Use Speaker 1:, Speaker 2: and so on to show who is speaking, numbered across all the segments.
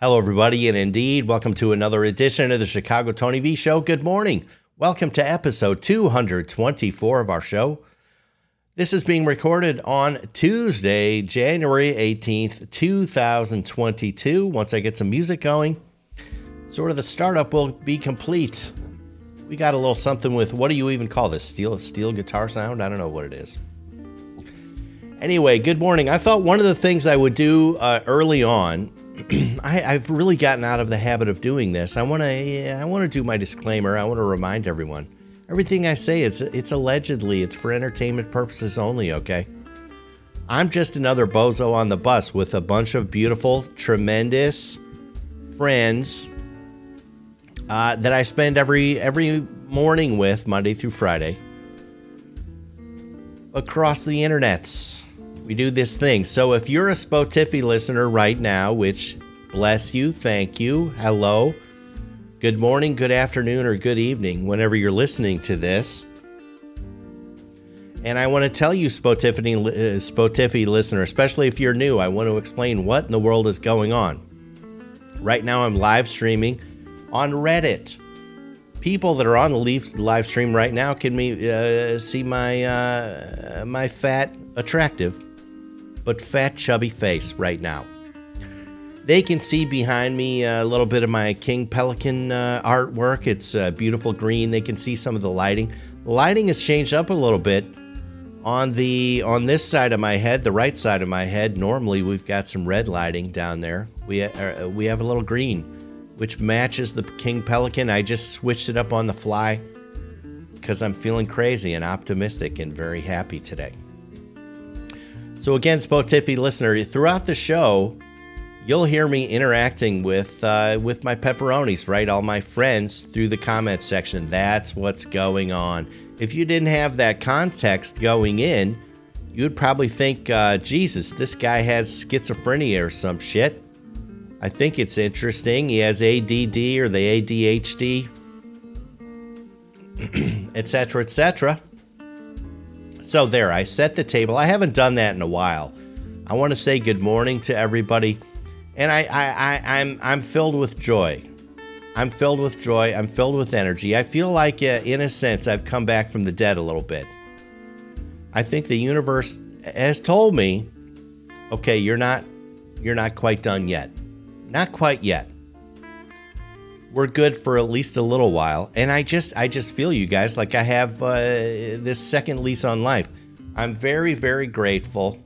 Speaker 1: Hello, everybody, and indeed, welcome to another edition of the Chicago Tony V Show. Good morning. Welcome to episode 224 of our show. This is being recorded on Tuesday, January 18th, 2022. Once I get some music going, sort of the startup will be complete. We got a little something with what do you even call this? Steel steel guitar sound? I don't know what it is. Anyway, good morning. I thought one of the things I would do uh, early on I, have really gotten out of the habit of doing this. I want to I want to do my disclaimer. I want to remind everyone. Everything I say it's it's allegedly it's for entertainment purposes only, okay? I'm just another bozo on the bus with a bunch of beautiful, tremendous friends uh, that I spend every every morning with Monday through Friday across the internets we do this thing. So if you're a Spotify listener right now, which bless you, thank you, hello, good morning, good afternoon, or good evening, whenever you're listening to this. And I want to tell you, Spotify, uh, Spotify listener, especially if you're new, I want to explain what in the world is going on. Right now, I'm live streaming on Reddit. People that are on the live stream right now can me, uh, see my uh, my fat, attractive but fat, chubby face right now. They can see behind me a little bit of my King Pelican uh, artwork. It's uh, beautiful green. They can see some of the lighting. The lighting has changed up a little bit on the on this side of my head, the right side of my head. Normally, we've got some red lighting down there. We uh, we have a little green, which matches the King Pelican. I just switched it up on the fly because I'm feeling crazy and optimistic and very happy today. So again, Spotify listener, throughout the show, you'll hear me interacting with uh, with my pepperonis, right? All my friends through the comment section. That's what's going on. If you didn't have that context going in, you'd probably think, uh, Jesus, this guy has schizophrenia or some shit. I think it's interesting. He has ADD or the ADHD, etc., etc. So there, I set the table. I haven't done that in a while. I want to say good morning to everybody, and I, I, I I'm I'm filled with joy. I'm filled with joy. I'm filled with energy. I feel like, uh, in a sense, I've come back from the dead a little bit. I think the universe has told me, okay, you're not, you're not quite done yet. Not quite yet we're good for at least a little while. And I just I just feel you guys like I have uh, this second lease on life. I'm very very grateful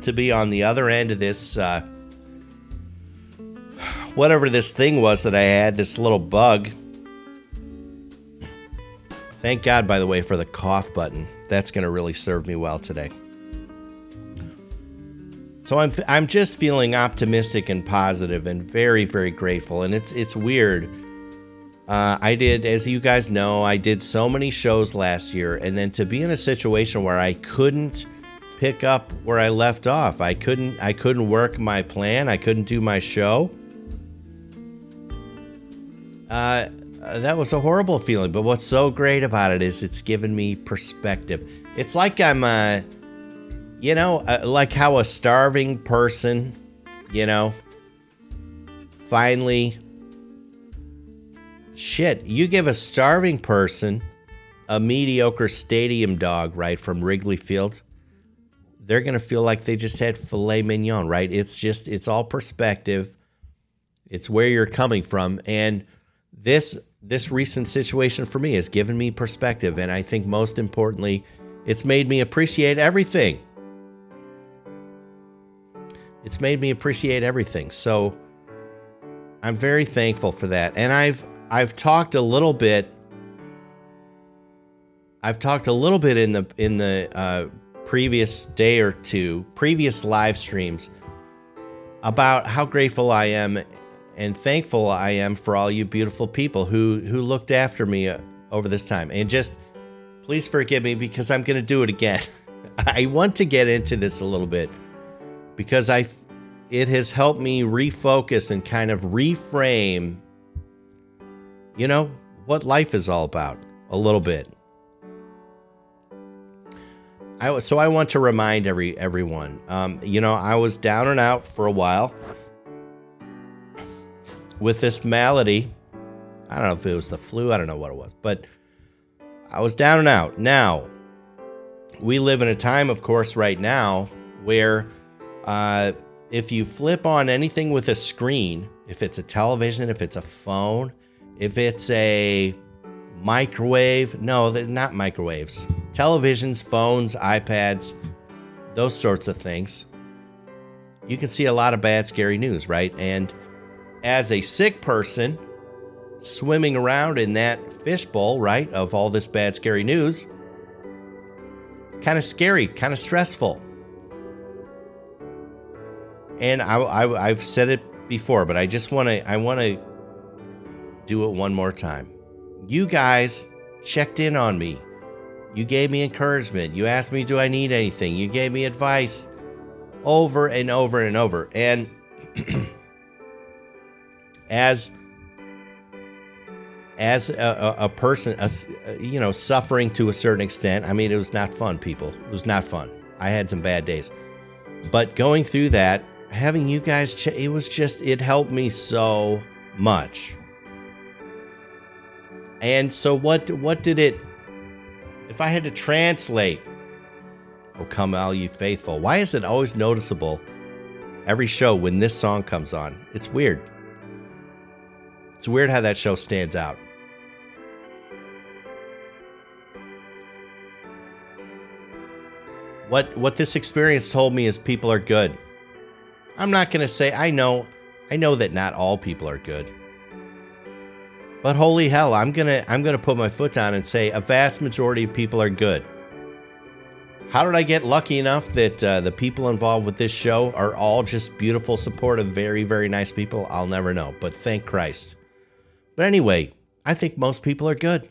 Speaker 1: to be on the other end of this uh, whatever this thing was that I had this little bug. Thank God by the way for the cough button. That's going to really serve me well today. So I'm I'm just feeling optimistic and positive and very very grateful. And it's it's weird. Uh, I did, as you guys know, I did so many shows last year, and then to be in a situation where I couldn't pick up where I left off, I couldn't I couldn't work my plan, I couldn't do my show. Uh, that was a horrible feeling. But what's so great about it is it's given me perspective. It's like I'm uh, you know, uh, like how a starving person, you know, finally. Shit, you give a starving person a mediocre stadium dog, right, from Wrigley Field, they're going to feel like they just had filet mignon, right? It's just, it's all perspective. It's where you're coming from. And this, this recent situation for me has given me perspective. And I think most importantly, it's made me appreciate everything it's made me appreciate everything. So I'm very thankful for that. And I've I've talked a little bit I've talked a little bit in the in the uh, previous day or two, previous live streams about how grateful I am and thankful I am for all you beautiful people who who looked after me uh, over this time. And just please forgive me because I'm going to do it again. I want to get into this a little bit because I it has helped me refocus and kind of reframe you know what life is all about a little bit. I so I want to remind every everyone um, you know I was down and out for a while with this malady. I don't know if it was the flu, I don't know what it was, but I was down and out. Now, we live in a time, of course, right now where uh, if you flip on anything with a screen, if it's a television, if it's a phone, if it's a microwave, no, not microwaves, televisions, phones, iPads, those sorts of things, you can see a lot of bad, scary news, right? And as a sick person swimming around in that fishbowl, right, of all this bad, scary news, it's kind of scary, kind of stressful. And I, I, I've said it before, but I just want to, I want to do it one more time. You guys checked in on me. You gave me encouragement. You asked me, do I need anything? You gave me advice over and over and over. And as as a, a, person, a, you know, suffering to a certain extent. I mean, it was not fun, people. It was not fun. I had some bad days, but going through that, having you guys, ch- it was just, it helped me so much. And so, what, what did it? If I had to translate Oh, come, all you faithful. Why is it always noticeable every show when this song comes on? It's weird. It's weird how that show stands out. What what this experience told me is people are good. I'm not going to say I know I know that not all people are good. But holy hell, I'm going to I'm going to put my foot down and say a vast majority of people are good. How did I get lucky enough that uh, the people involved with this show are all just beautiful, supportive, very, very nice people? I'll never know, but thank Christ. But anyway, I think most people are good.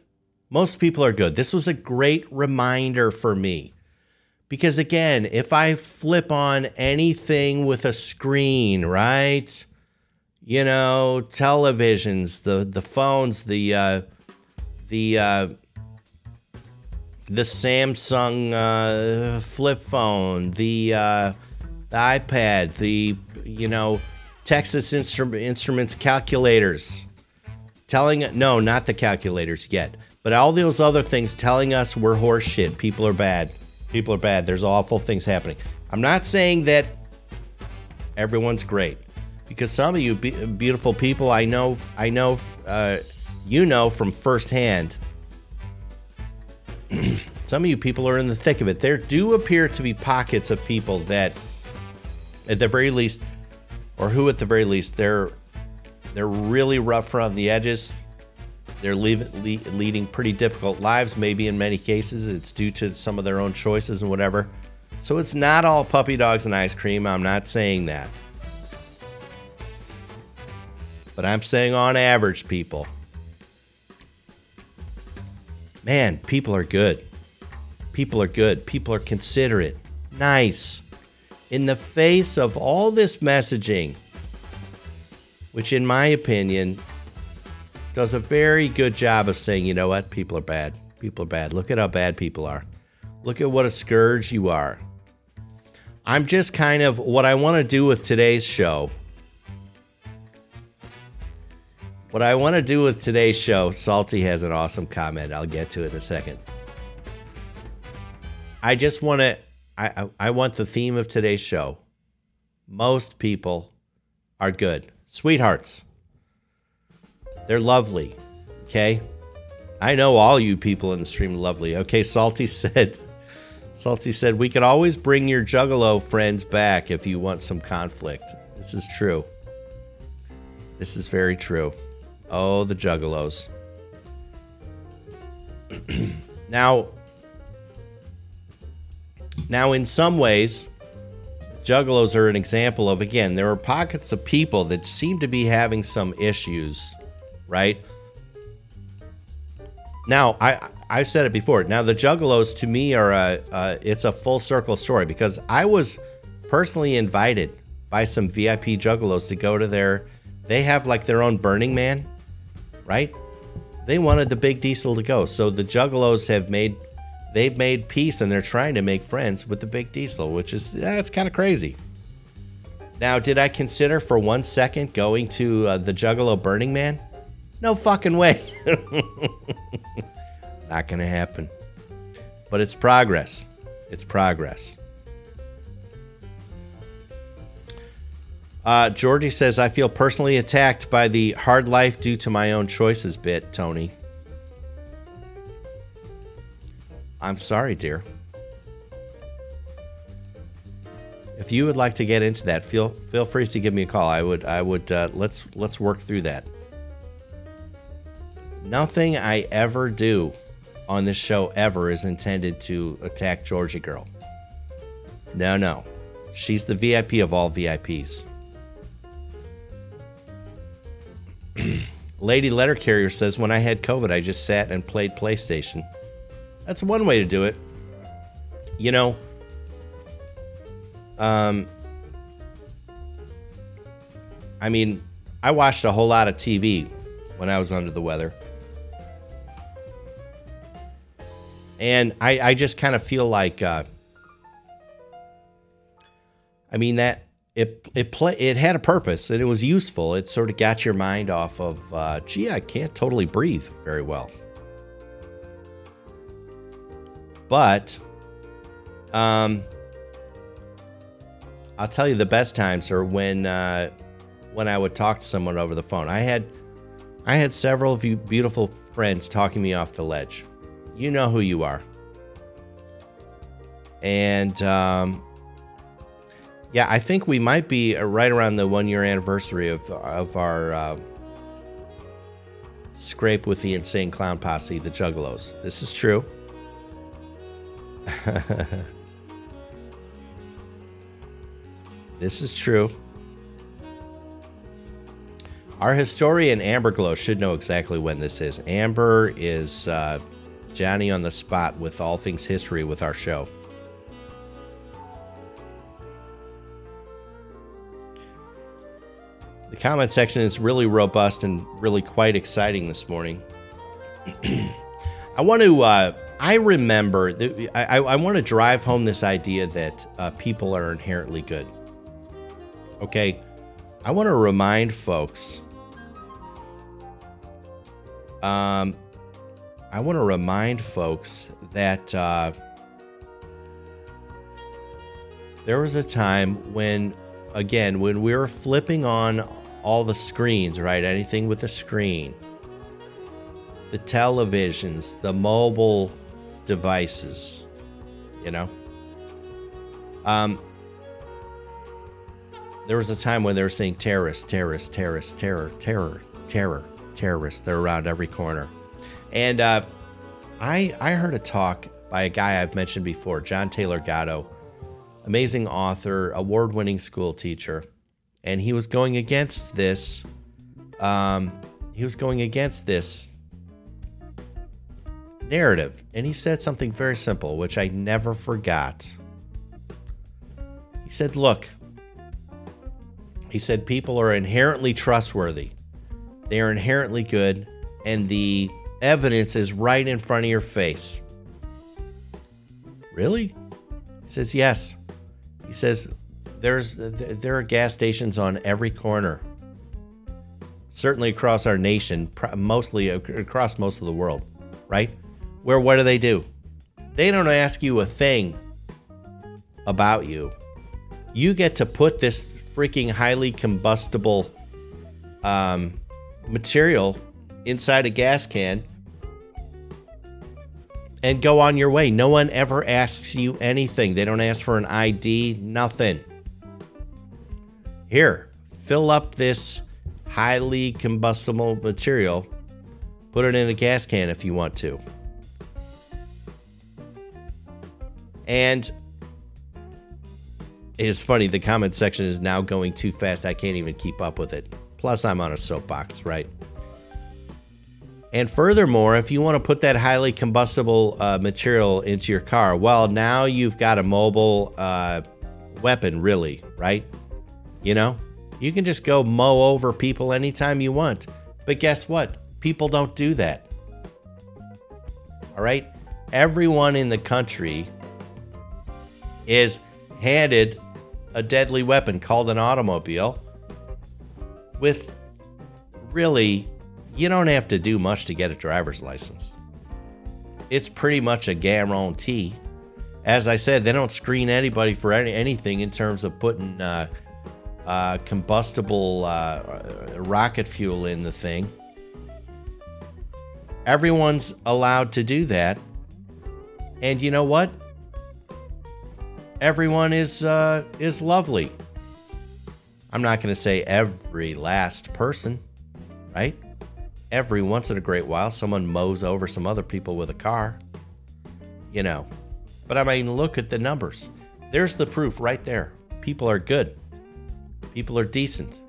Speaker 1: Most people are good. This was a great reminder for me. Because again, if I flip on anything with a screen, right? You know, televisions, the the phones, the uh, the uh, the Samsung uh, flip phone, the, uh, the iPad, the you know Texas Instru- Instruments calculators, telling no, not the calculators yet, but all those other things telling us we're horseshit. People are bad. People are bad. There's awful things happening. I'm not saying that everyone's great because some of you be- beautiful people I know I know uh, you know from firsthand some of you people are in the thick of it. There do appear to be pockets of people that, at the very least, or who at the very least, they're they're really rough around the edges. They're leave, leading pretty difficult lives. Maybe in many cases, it's due to some of their own choices and whatever. So it's not all puppy dogs and ice cream. I'm not saying that. But I'm saying on average, people, man, people are good. People are good. People are considerate, nice. In the face of all this messaging, which, in my opinion, does a very good job of saying, you know what, people are bad. People are bad. Look at how bad people are. Look at what a scourge you are. I'm just kind of what I want to do with today's show What I want to do with today's show, Salty has an awesome comment. I'll get to it in a second. I just want to, I, I want the theme of today's show. Most people are good, sweethearts. They're lovely. Okay. I know all you people in the stream lovely. Okay. Salty said, Salty said, we could always bring your juggalo friends back if you want some conflict. This is true. This is very true. Oh, the juggalos. now, now, in some ways, juggalos are an example of again, there are pockets of people that seem to be having some issues, right? Now, I I've said it before. Now, the juggalos to me are a it's a full circle story because I was personally invited by some VIP juggalos to go to their. They have like their own Burning Man, right? They wanted the big diesel to go. So the Juggalos have made they've made peace and they're trying to make friends with the big diesel, which is that's kind of crazy. Now, did I consider for one second going to uh, the Juggalo Burning Man? No fucking way. Not going to happen. But it's progress. It's progress. Uh, Georgie says, I feel personally attacked by the hard life due to my own choices bit, Tony. I'm sorry, dear. If you would like to get into that, feel feel free to give me a call. I would I would uh, let's let's work through that. Nothing I ever do on this show ever is intended to attack Georgie Girl. No, no. She's the VIP of all VIPs. Lady Letter Carrier says, When I had COVID, I just sat and played PlayStation. That's one way to do it. You know, um, I mean, I watched a whole lot of TV when I was under the weather. And I, I just kind of feel like, uh, I mean, that it it play it had a purpose and it was useful. It sort of got your mind off of, uh, gee, I can't totally breathe very well. But, um, I'll tell you the best times are when uh, when I would talk to someone over the phone. I had I had several beautiful friends talking me off the ledge. You know who you are. And um, yeah, I think we might be uh, right around the one year anniversary of of our uh, scrape with the insane clown posse, the Juggalos. This is true. this is true. Our historian Amber Glow should know exactly when this is. Amber is uh, Johnny on the spot with all things history with our show. The comment section is really robust and really quite exciting this morning. I want to. Uh, I remember. I, I want to drive home this idea that uh, people are inherently good. Okay, I want to remind folks. Um, I want to remind folks that uh, there was a time when, again, when we were flipping on all the screens, right? Anything with a screen, the televisions, the mobile devices, you know. Um, there was a time when they were saying terrorists, terrorists, terrorists, terror, terror, terror, terrorists. They're around every corner. And uh, I I heard a talk by a guy I've mentioned before, John Taylor Gatto, amazing author, award-winning school teacher, and he was going against this. Um, he was going against this narrative, and he said something very simple, which I never forgot. He said, "Look." He said people are inherently trustworthy. They are inherently good, and the evidence is right in front of your face. Really? He says, Yes. He says, There's there are gas stations on every corner. Certainly across our nation, mostly across most of the world, right? Where what do they do? They don't ask you a thing about you. You get to put this freaking highly combustible um, material inside a gas can and go on your way. No one ever asks you anything. They don't ask for an ID, nothing. Here, fill up this highly combustible material, put it in a gas can if you want to. And it's funny, the comment section is now going too fast. I can't even keep up with it. Plus, I'm on a soapbox, right? And furthermore, if you want to put that highly combustible uh, material into your car, well, now you've got a mobile uh, weapon, really, right? You know, you can just go mow over people anytime you want. But guess what? People don't do that. All right? Everyone in the country is handed a deadly weapon called an automobile with really, you don't have to do much to get a driver's license. It's pretty much a guarantee. As I said, they don't screen anybody for any, anything in terms of putting uh, uh, combustible uh, rocket fuel in the thing. Everyone's allowed to do that. And you know what? Everyone is uh, is lovely. I'm not going to say every last person, right? Every once in a great while, someone mows over some other people with a car, you know. But I mean, look at the numbers. There's the proof right there. People are good. People are decent.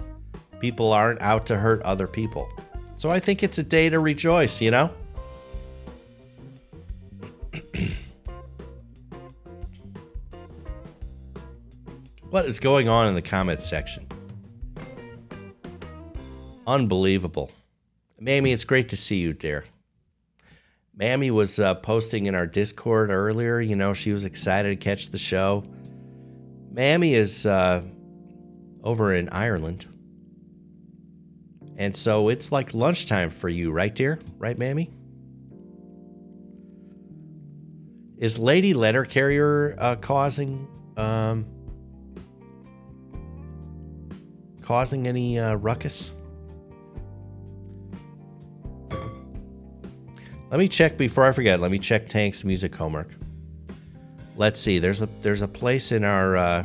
Speaker 1: People aren't out to hurt other people. So I think it's a day to rejoice, you know? what is going on in the comments section? Unbelievable. Mammy, it's great to see you, dear. Mammy was uh, posting in our Discord earlier. You know, she was excited to catch the show. Mammy is uh, over in Ireland. And so it's like lunchtime for you, right, dear? Right, Mammy? Is Lady Letter Carrier uh, causing um, causing any uh, ruckus? Let me check before I forget. Let me check Tank's music homework. Let's see. There's a there's a place in our uh,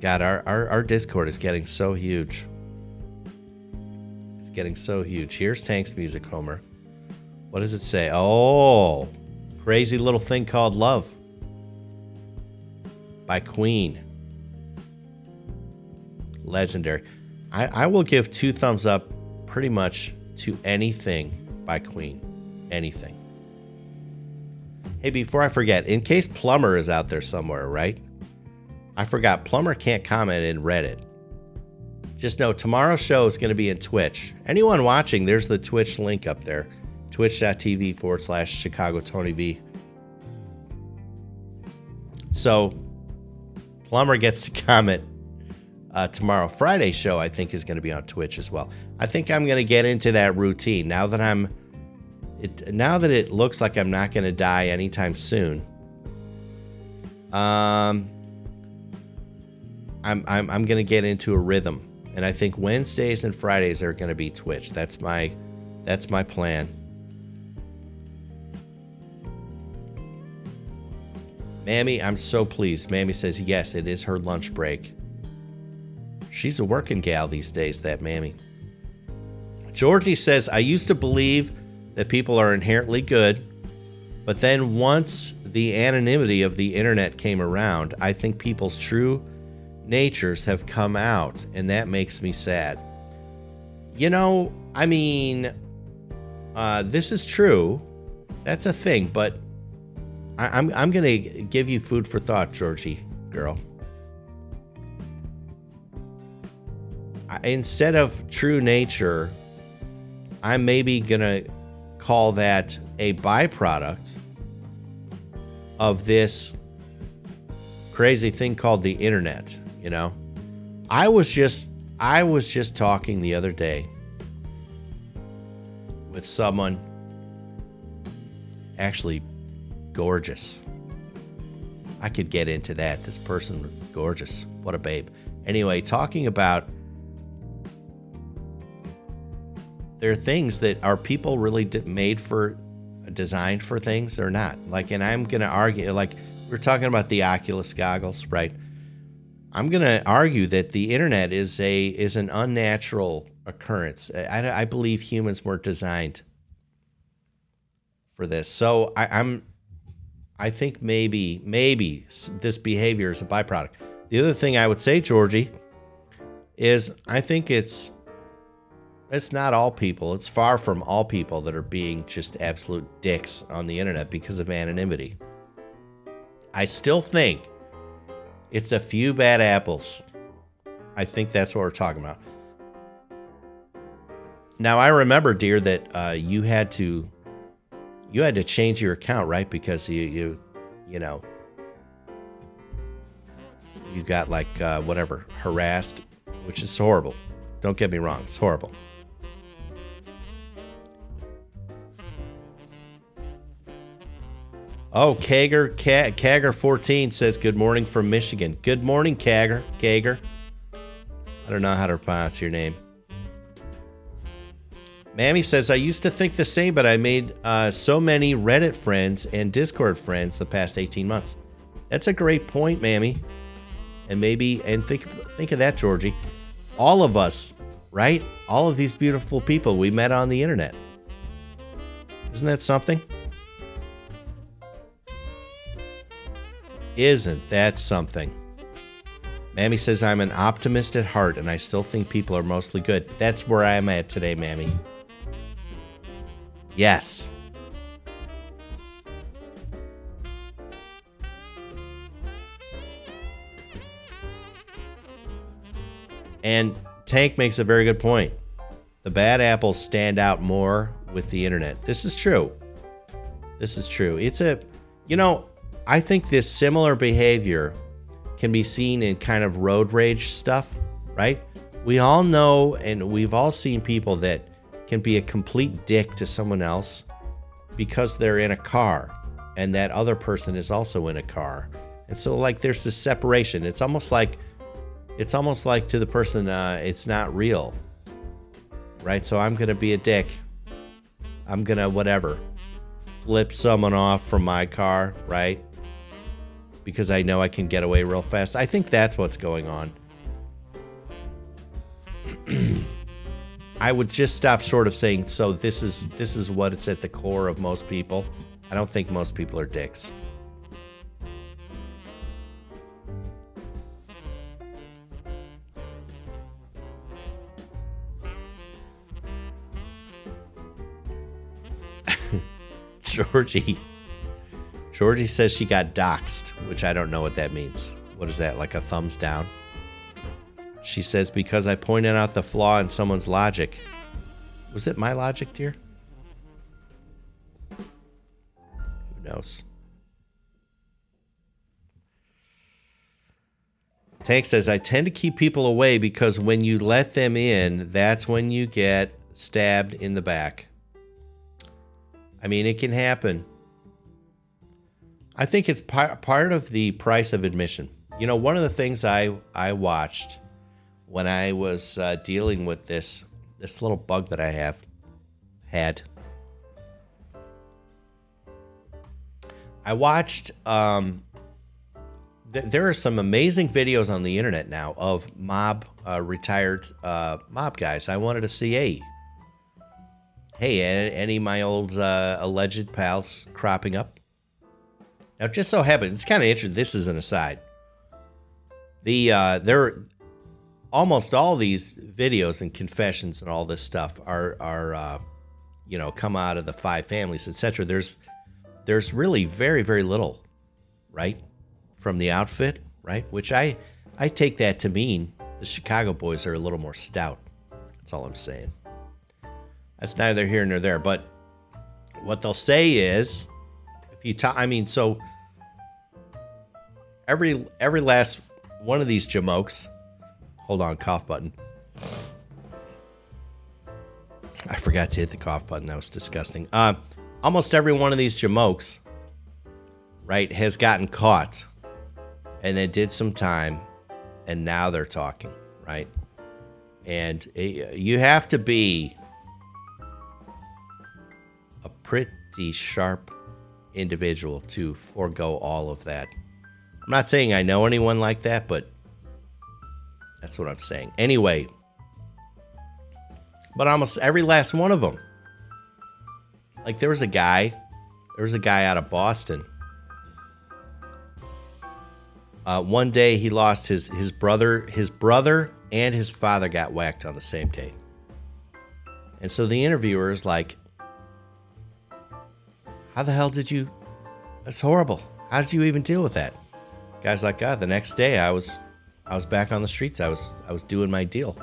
Speaker 1: God, our, our our Discord is getting so huge. It's getting so huge. Here's Tank's music homework. What does it say? Oh, crazy little thing called love by Queen. Legendary. I, I will give two thumbs up pretty much to anything by Queen. Anything. Hey, before I forget, in case Plumber is out there somewhere, right? I forgot, Plumber can't comment in Reddit. Just know tomorrow's show is going to be in Twitch. Anyone watching, there's the Twitch link up there twitch.tv forward slash Chicago Tony V. So, Plumber gets to comment uh, tomorrow. Friday show, I think, is going to be on Twitch as well. I think I'm going to get into that routine now that I'm. It, now that it looks like I'm not going to die anytime soon. Um, I'm I'm I'm going to get into a rhythm, and I think Wednesdays and Fridays are going to be Twitch. That's my that's my plan. Mammy, I'm so pleased. Mammy says yes, it is her lunch break. She's a working gal these days, that mammy. Georgie says, I used to believe that people are inherently good, but then once the anonymity of the internet came around, I think people's true natures have come out, and that makes me sad. You know, I mean, uh, this is true. That's a thing, but I, I'm, I'm going to give you food for thought, Georgie, girl. instead of true nature, I'm maybe going to call that a byproduct of this crazy thing called the internet, you know. I was just I was just talking the other day with someone actually gorgeous. I could get into that. This person was gorgeous. What a babe. Anyway, talking about there are things that are people really made for designed for things or not? Like and i'm going to argue like we're talking about the oculus goggles right? I'm going to argue that the internet is a is an unnatural occurrence. I, I believe humans weren't designed for this. So I, i'm i think maybe maybe this behavior is a byproduct. The other thing i would say georgie is i think it's it's not all people. It's far from all people that are being just absolute dicks on the internet because of anonymity. I still think it's a few bad apples. I think that's what we're talking about. Now I remember, dear, that uh, you had to you had to change your account, right? Because you you you know you got like uh, whatever harassed, which is horrible. Don't get me wrong, it's horrible. Oh, Kager, Kager 14 says good morning from Michigan. Good morning, Kager. Kager. I don't know how to pronounce your name. Mammy says, I used to think the same, but I made uh, so many Reddit friends and Discord friends the past 18 months. That's a great point, Mammy. And maybe, and think, think of that, Georgie. All of us, right? All of these beautiful people we met on the internet. Isn't that something? Isn't that something? Mammy says, I'm an optimist at heart and I still think people are mostly good. That's where I'm at today, Mammy. Yes. And Tank makes a very good point. The bad apples stand out more with the internet. This is true. This is true. It's a, you know, I think this similar behavior can be seen in kind of road rage stuff, right? We all know and we've all seen people that can be a complete dick to someone else because they're in a car and that other person is also in a car. And so like there's this separation. It's almost like it's almost like to the person uh, it's not real. Right? So I'm going to be a dick. I'm going to whatever flip someone off from my car, right? Because I know I can get away real fast. I think that's what's going on. I would just stop short of saying so this is this is what it's at the core of most people. I don't think most people are dicks. Georgie Georgie says she got doxxed, which I don't know what that means. What is that, like a thumbs down? She says, because I pointed out the flaw in someone's logic. Was it my logic, dear? Who knows? Tank says, I tend to keep people away because when you let them in, that's when you get stabbed in the back. I mean, it can happen. I think it's par- part of the price of admission. You know, one of the things I I watched when I was uh, dealing with this this little bug that I have had. I watched. Um, th- there are some amazing videos on the internet now of mob uh, retired uh, mob guys. I wanted to see a. Hey, any of my old uh, alleged pals cropping up? Now, just so happens, it's kind of interesting. This is an aside. The uh, there, almost all these videos and confessions and all this stuff are are uh, you know come out of the five families, etc. There's there's really very very little, right, from the outfit, right? Which I I take that to mean the Chicago boys are a little more stout. That's all I'm saying. That's neither here nor there. But what they'll say is, if you talk, I mean, so every every last one of these jamokes. Hold on, cough button. I forgot to hit the cough button. That was disgusting. Uh, almost every one of these jamokes, right, has gotten caught, and they did some time, and now they're talking, right? And it, you have to be a pretty sharp individual to forego all of that I'm not saying I know anyone like that, but that's what I'm saying. Anyway, but almost every last one of them. Like there was a guy, there was a guy out of Boston. Uh, one day he lost his his brother, his brother and his father got whacked on the same day. And so the interviewer is like, "How the hell did you? That's horrible. How did you even deal with that?" Guys like, God, the next day I was I was back on the streets. I was I was doing my deal.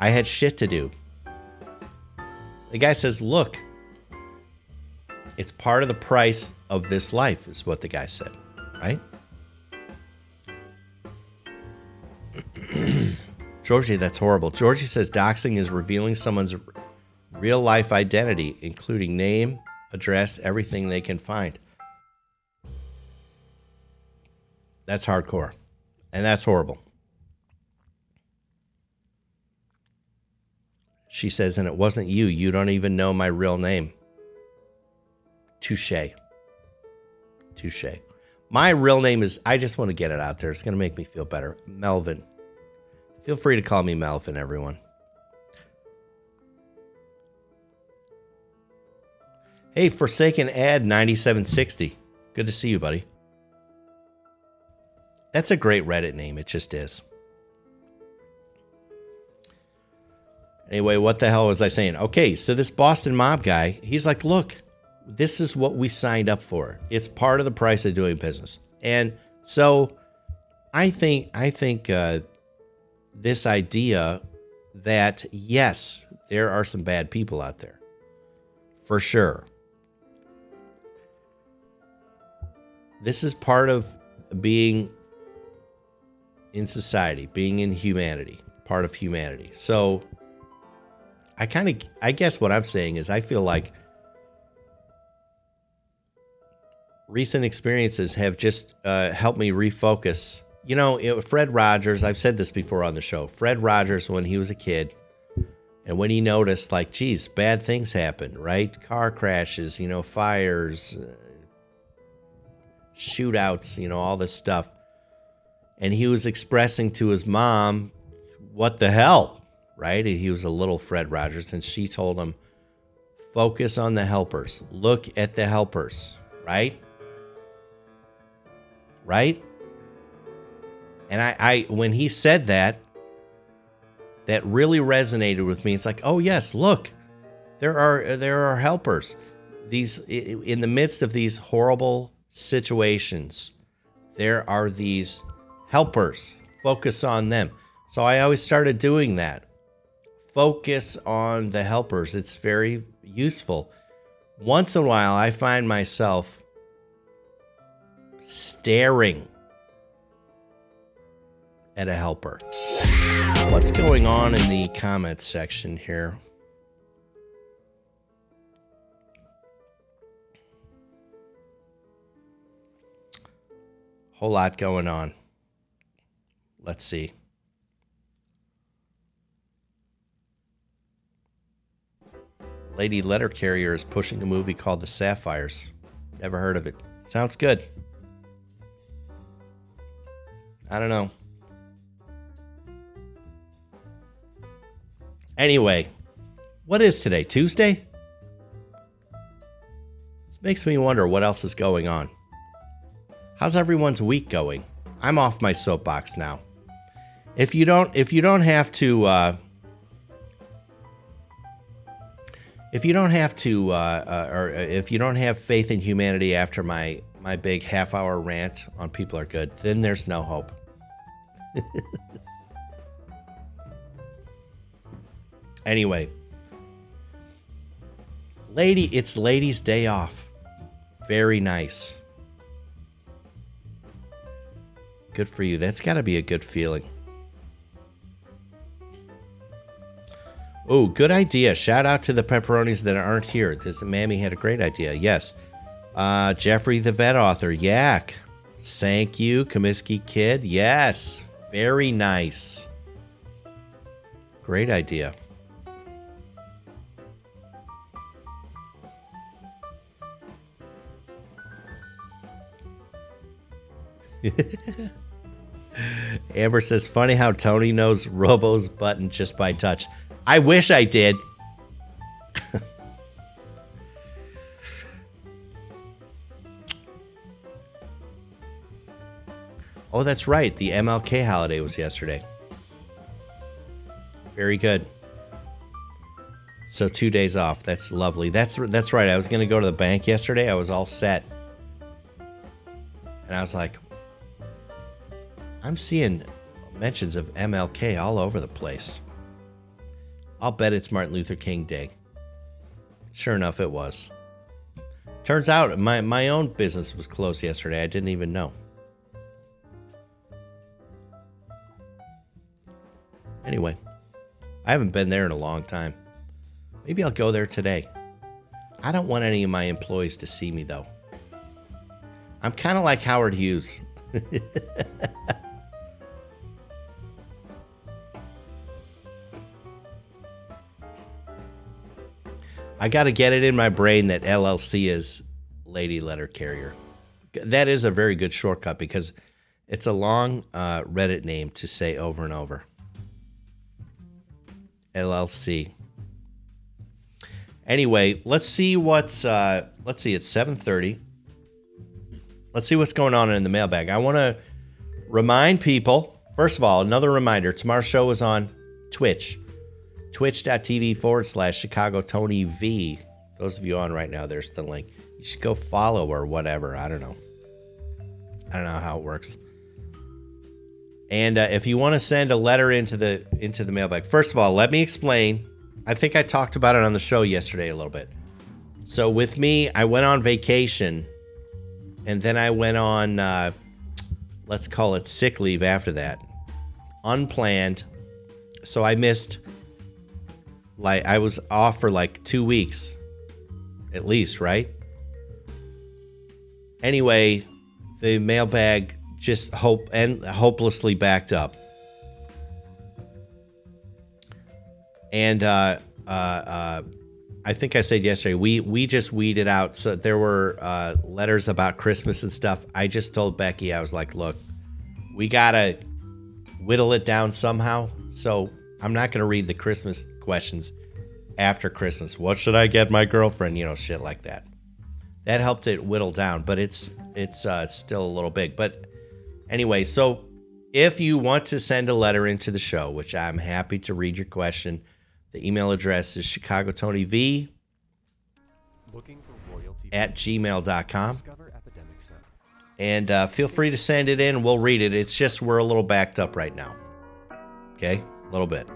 Speaker 1: I had shit to do. The guy says, "Look, it's part of the price of this life," is what the guy said, right? Georgie, that's horrible. Georgie says doxing is revealing someone's real life identity, including name, address, everything they can find. That's hardcore. And that's horrible. She says, and it wasn't you. You don't even know my real name. Touche. Touche. My real name is, I just want to get it out there. It's going to make me feel better. Melvin. Feel free to call me Melvin, everyone. Hey, Forsaken Ad 9760. Good to see you, buddy. That's a great Reddit name. It just is. Anyway, what the hell was I saying? Okay, so this Boston mob guy, he's like, look, this is what we signed up for. It's part of the price of doing business. And so I think I think uh, this idea that yes, there are some bad people out there. For sure. This is part of being in society, being in humanity, part of humanity. So I kind of I guess what I'm saying is I feel like recent experiences have just uh, helped me refocus. You know, Fred Rogers, I've said this before on the show. Fred Rogers, when he was a kid, and when he noticed, like, geez, bad things happen, right? Car crashes, you know, fires, uh, shootouts, you know, all this stuff. And he was expressing to his mom, what the hell, right? He was a little Fred Rogers, and she told him, focus on the helpers, look at the helpers, right? right? And I, I when he said that, that really resonated with me. It's like, oh yes, look, there are there are helpers. These in the midst of these horrible situations, there are these helpers. Focus on them. So I always started doing that. Focus on the helpers. It's very useful. Once in a while, I find myself staring at a helper. What's going on in the comments section here? Whole lot going on. Let's see. Lady Letter Carrier is pushing a movie called The Sapphires. Never heard of it. Sounds good. I don't know. Anyway, what is today? Tuesday? This makes me wonder what else is going on. How's everyone's week going? I'm off my soapbox now. If you don't, if you don't have to, uh, if you don't have to, uh, uh, or if you don't have faith in humanity after my my big half hour rant on people are good, then there's no hope. anyway, lady, it's ladies' day off. Very nice. Good for you. That's got to be a good feeling. Oh, good idea. Shout out to the pepperonis that aren't here. This Mammy had a great idea. Yes. Uh, Jeffrey the vet author. Yak. Thank you. Comiskey Kid. Yes. Very nice. Great idea. Amber says, funny how Tony knows Robo's button just by touch. I wish I did. Oh, that's right. The MLK holiday was yesterday. Very good. So two days off. That's lovely. That's that's right. I was going to go to the bank yesterday. I was all set, and I was like, I'm seeing mentions of MLK all over the place. I'll bet it's Martin Luther King Day. Sure enough, it was. Turns out my, my own business was closed yesterday. I didn't even know. Anyway, I haven't been there in a long time. Maybe I'll go there today. I don't want any of my employees to see me though. I'm kind of like Howard Hughes. I got to get it in my brain that LLC is Lady Letter Carrier. That is a very good shortcut because it's a long uh, Reddit name to say over and over. LLC. Anyway, let's see what's uh, let's see. It's seven thirty. Let's see what's going on in the mailbag. I want to remind people. First of all, another reminder: tomorrow's show is on Twitch twitch.tv forward slash Chicago Tony V. Those of you on right now, there's the link. You should go follow or whatever. I don't know. I don't know how it works. And uh, if you want to send a letter into the into the mailbag, first of all, let me explain. I think I talked about it on the show yesterday a little bit. So with me, I went on vacation, and then I went on, uh, let's call it sick leave after that, unplanned. So I missed like I was off for like two weeks, at least, right? Anyway, the mailbag just hope and hopelessly backed up. And uh, uh, uh, I think I said yesterday we we just weeded out. So there were uh, letters about Christmas and stuff. I just told Becky I was like, look, we gotta whittle it down somehow. So I'm not gonna read the Christmas questions after Christmas. What should I get my girlfriend? You know, shit like that. That helped it whittle down, but it's it's uh, still a little big. But anyway, so if you want to send a letter into the show, which I'm happy to read your question, the email address is Chicago Tony V at gmail.com. And uh, feel free to send it in. We'll read it. It's just we're a little backed up right now. Okay? A little bit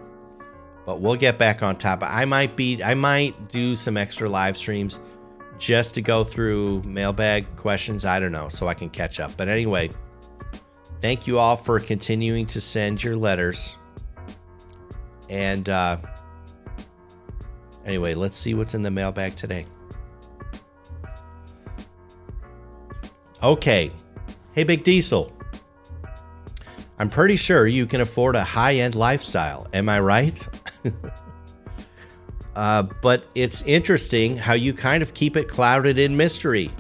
Speaker 1: but we'll get back on top. I might be I might do some extra live streams just to go through mailbag questions. I don't know, so I can catch up. But anyway, thank you all for continuing to send your letters. And uh, anyway, let's see what's in the mailbag today. Okay. Hey, Big Diesel. I'm pretty sure you can afford a high end lifestyle. Am I right? uh, but it's interesting how you kind of keep it clouded in mystery.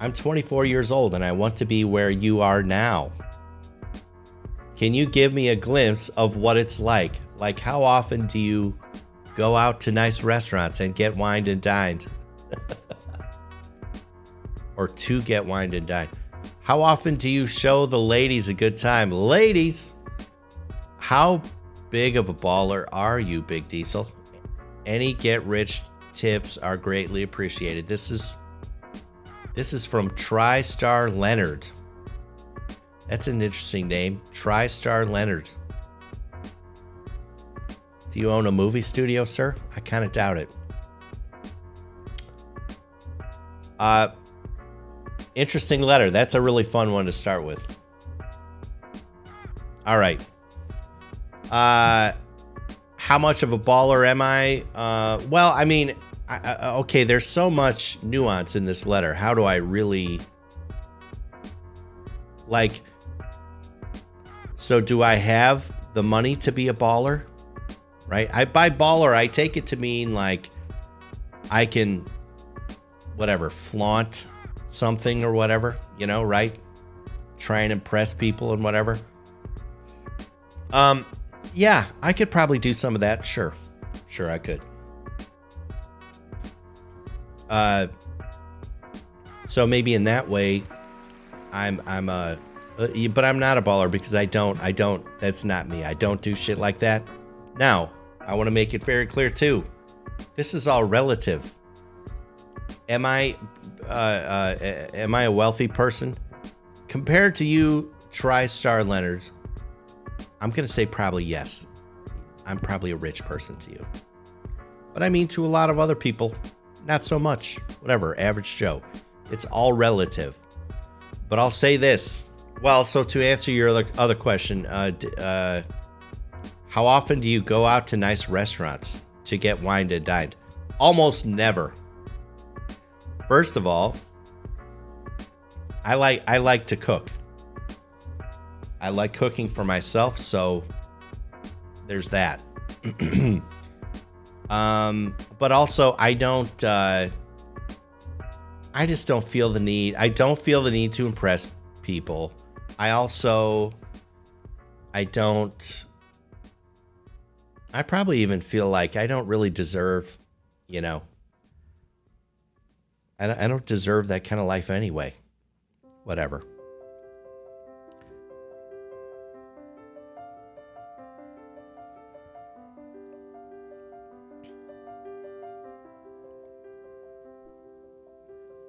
Speaker 1: I'm 24 years old and I want to be where you are now. Can you give me a glimpse of what it's like? Like, how often do you go out to nice restaurants and get wined and dined? or to get wined and dined? How often do you show the ladies a good time? Ladies, how big of a baller are you, Big Diesel? Any get rich tips are greatly appreciated. This is this is from TriStar Leonard. That's an interesting name. TriStar Leonard. Do you own a movie studio, sir? I kind of doubt it. Uh interesting letter. That's a really fun one to start with. All right. Uh, how much of a baller am I? Uh, well, I mean, I, I, okay, there's so much nuance in this letter. How do I really like? So, do I have the money to be a baller? Right? I by baller, I take it to mean like I can, whatever, flaunt something or whatever, you know, right? Try and impress people and whatever. Um, yeah, I could probably do some of that. Sure. Sure, I could. Uh, so maybe in that way, I'm I'm a, uh, but I'm not a baller because I don't I don't. That's not me. I don't do shit like that. Now, I want to make it very clear too. This is all relative. Am I uh, uh, am I a wealthy person compared to you, TriStar Leonard? I'm going to say probably yes. I'm probably a rich person to you. But I mean, to a lot of other people, not so much. Whatever, average Joe. It's all relative. But I'll say this. Well, so to answer your other, other question, uh, uh, How often do you go out to nice restaurants to get wine and dined? Almost never. First of all, I like I like to cook. I like cooking for myself, so there's that. um, but also I don't uh, I just don't feel the need. I don't feel the need to impress people. I also I don't I probably even feel like I don't really deserve, you know, I don't, I don't deserve that kind of life anyway. Whatever.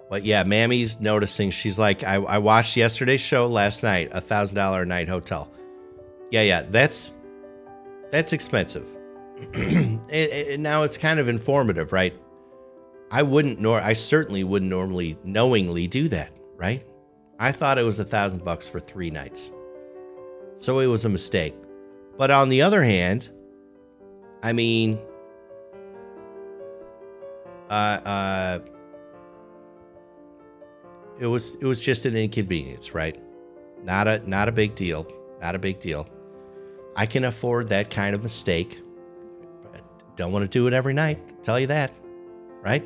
Speaker 1: But yeah, Mammy's noticing. She's like, I, I watched yesterday's show last night, a thousand dollar night hotel. Yeah, yeah, that's that's expensive. and, and now it's kind of informative, right? I wouldn't nor I certainly wouldn't normally knowingly do that, right? I thought it was a thousand bucks for three nights. So it was a mistake. But on the other hand, I mean uh uh it was it was just an inconvenience, right? Not a not a big deal. Not a big deal. I can afford that kind of mistake. Don't want to do it every night. Tell you that, right?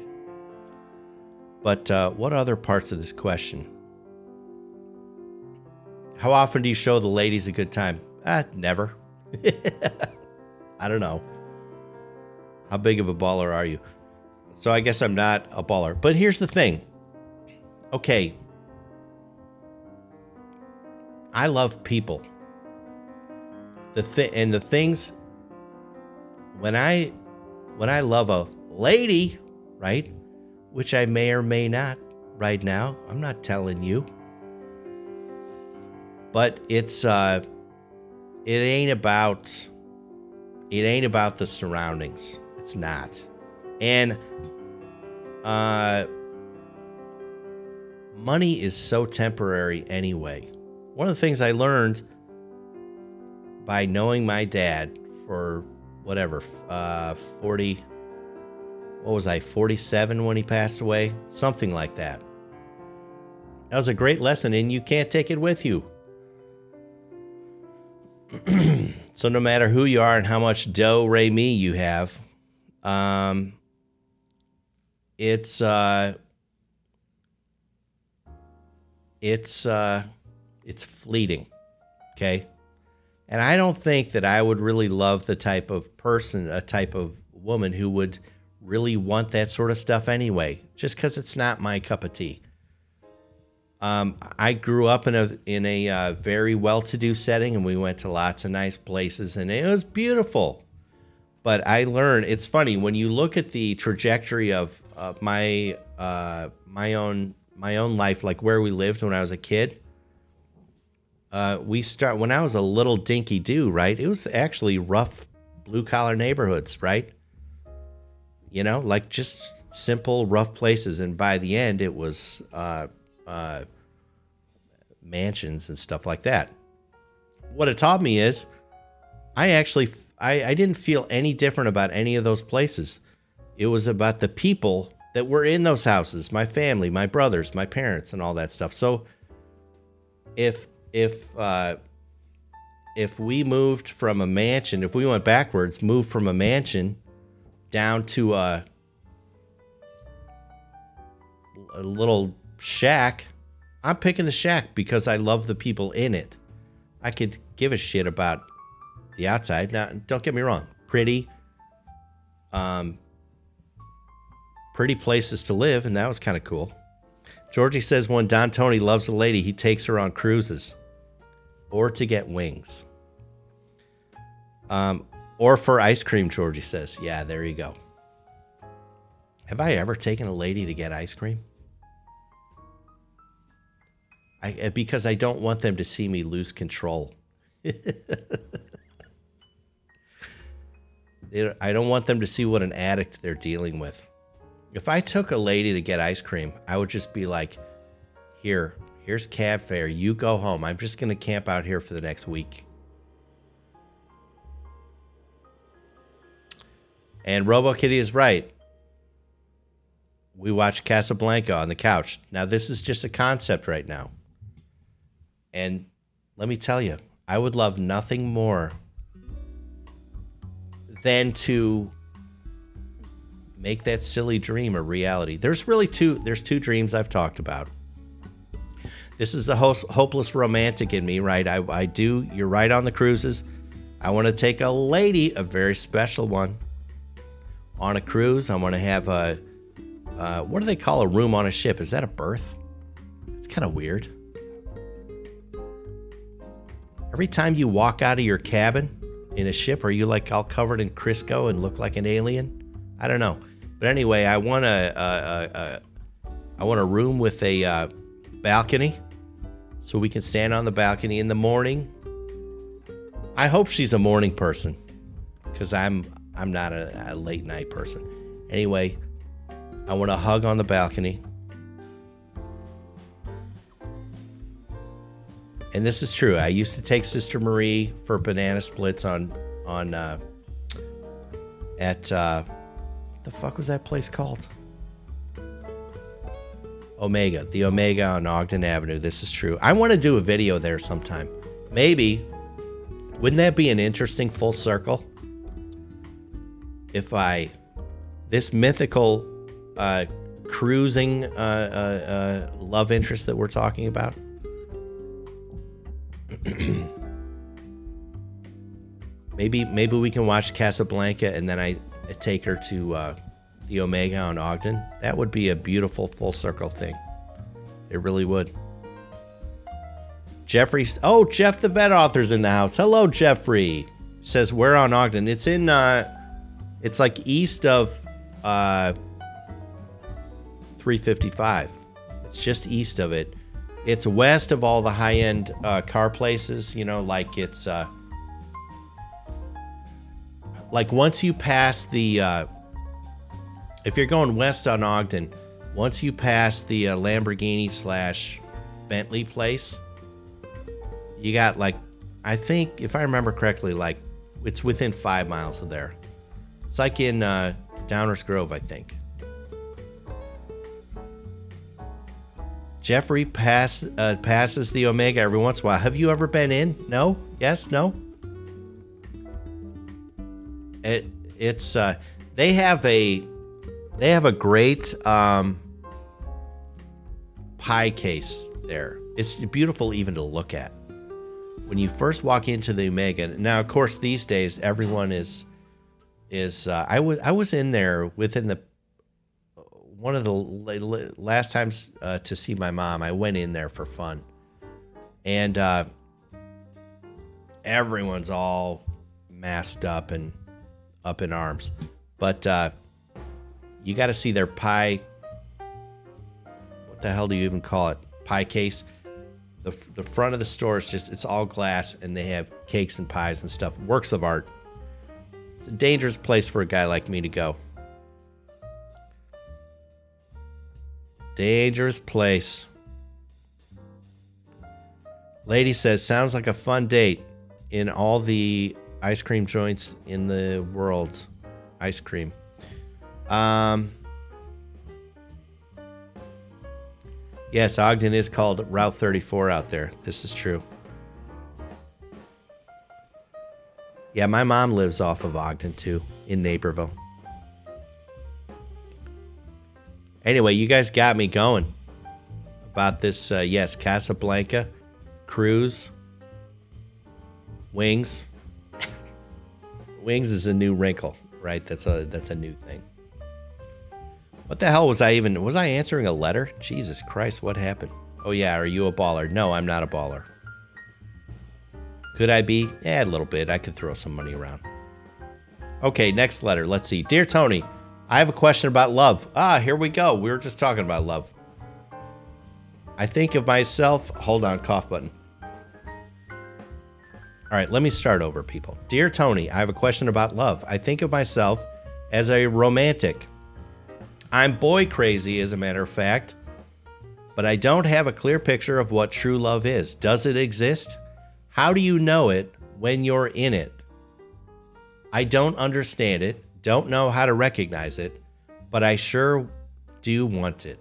Speaker 1: But uh, what other parts of this question? How often do you show the ladies a good time? Ah, never. I don't know. How big of a baller are you? So I guess I'm not a baller. But here's the thing okay, I love people. The thing and the things when I when I love a lady, right? Which I may or may not right now. I'm not telling you. But it's uh it ain't about it ain't about the surroundings. It's not. And uh money is so temporary anyway. One of the things I learned by knowing my dad for whatever, uh, 40, what was I, 47 when he passed away? Something like that. That was a great lesson, and you can't take it with you. so, no matter who you are and how much dough, re, me you have, um, it's, uh, it's uh it's fleeting. Okay? And I don't think that I would really love the type of person, a type of woman who would really want that sort of stuff anyway, just cuz it's not my cup of tea. Um, I grew up in a in a uh, very well-to-do setting, and we went to lots of nice places, and it was beautiful. But I learned it's funny when you look at the trajectory of uh, my uh, my own my own life, like where we lived when I was a kid. Uh, we start when I was a little dinky do, right? It was actually rough blue collar neighborhoods, right? You know, like just simple rough places, and by the end, it was uh, uh, mansions and stuff like that. What it taught me is, I actually I, I didn't feel any different about any of those places. It was about the people that were in those houses, my family, my brothers, my parents, and all that stuff. So if if uh, if we moved from a mansion, if we went backwards, moved from a mansion down to a, a little shack, I'm picking the shack because I love the people in it. I could give a shit about the outside. Now, don't get me wrong, pretty, um, pretty places to live, and that was kind of cool. Georgie says when Don Tony loves a lady, he takes her on cruises or to get wings. Um, or for ice cream, Georgie says. Yeah, there you go. Have I ever taken a lady to get ice cream? I, uh, because I don't want them to see me lose control. I don't want them to see what an addict they're dealing with. If I took a lady to get ice cream, I would just be like, here, here's cab fare. You go home. I'm just going to camp out here for the next week. And RoboKitty is right. We watch Casablanca on the couch. Now, this is just a concept right now. And let me tell you, I would love nothing more than to make that silly dream a reality. There's really two there's two dreams I've talked about. This is the host, hopeless romantic in me, right? I, I do, you're right on the cruises. I want to take a lady, a very special one, on a cruise. I want to have a, uh, what do they call a room on a ship? Is that a berth? It's kind of weird. Every time you walk out of your cabin in a ship, are you like all covered in Crisco and look like an alien? I don't know. But anyway, I want a, a, a, a I want a room with a uh, balcony so we can stand on the balcony in the morning. I hope she's a morning person because I'm I'm not a, a late night person. Anyway, I want a hug on the balcony. And this is true. I used to take Sister Marie for banana splits on on uh, at uh, the fuck was that place called? Omega, the Omega on Ogden Avenue. This is true. I want to do a video there sometime. Maybe. Wouldn't that be an interesting full circle? If I, this mythical uh, cruising uh, uh, uh love interest that we're talking about, maybe maybe we can watch Casablanca and then I take her to uh, the Omega on Ogden. That would be a beautiful full circle thing. It really would. Jeffrey, oh Jeff the vet author's in the house. Hello Jeffrey. Says where on Ogden? It's in uh, it's like east of uh, 355. It's just east of it. It's west of all the high end uh, car places. You know, like it's uh, like once you pass the uh, if you're going west on Ogden, once you pass the uh, Lamborghini slash Bentley place, you got like, I think if I remember correctly, like it's within five miles of there. It's like in uh, Downers Grove, I think. Jeffrey pass, uh, passes the Omega every once in a while. Have you ever been in? No? Yes? No? It it's uh, they have a they have a great um, pie case there. It's beautiful even to look at. When you first walk into the Omega, now of course these days everyone is is uh, I was I was in there within the one of the last times uh, to see my mom. I went in there for fun, and uh, everyone's all masked up and up in arms, but uh, you got to see their pie. What the hell do you even call it? Pie case. The, the front of the store is just it's all glass and they have cakes and pies and stuff works of art it's a dangerous place for a guy like me to go dangerous place lady says sounds like a fun date in all the ice cream joints in the world ice cream um, yes, Ogden is called Route 34 out there. This is true. Yeah, my mom lives off of Ogden too, in Naperville. Anyway, you guys got me going about this. Uh, yes, Casablanca, cruise, wings. Wings is a new wrinkle, right? That's a that's a new thing. What the hell was I even? Was I answering a letter? Jesus Christ, what happened? Oh, yeah, are you a baller? No, I'm not a baller. Could I be? Yeah, a little bit. I could throw some money around. Okay, next letter. Let's see. Dear Tony, I have a question about love. Ah, here we go. We were just talking about love. I think of myself. Hold on, cough button. All right, let me start over, people. Dear Tony, I have a question about love. I think of myself as a romantic. I'm boy crazy, as a matter of fact, but I don't have a clear picture of what true love is. Does it exist? How do you know it when you're in it? I don't understand it. Don't know how to recognize it, but I sure do want it.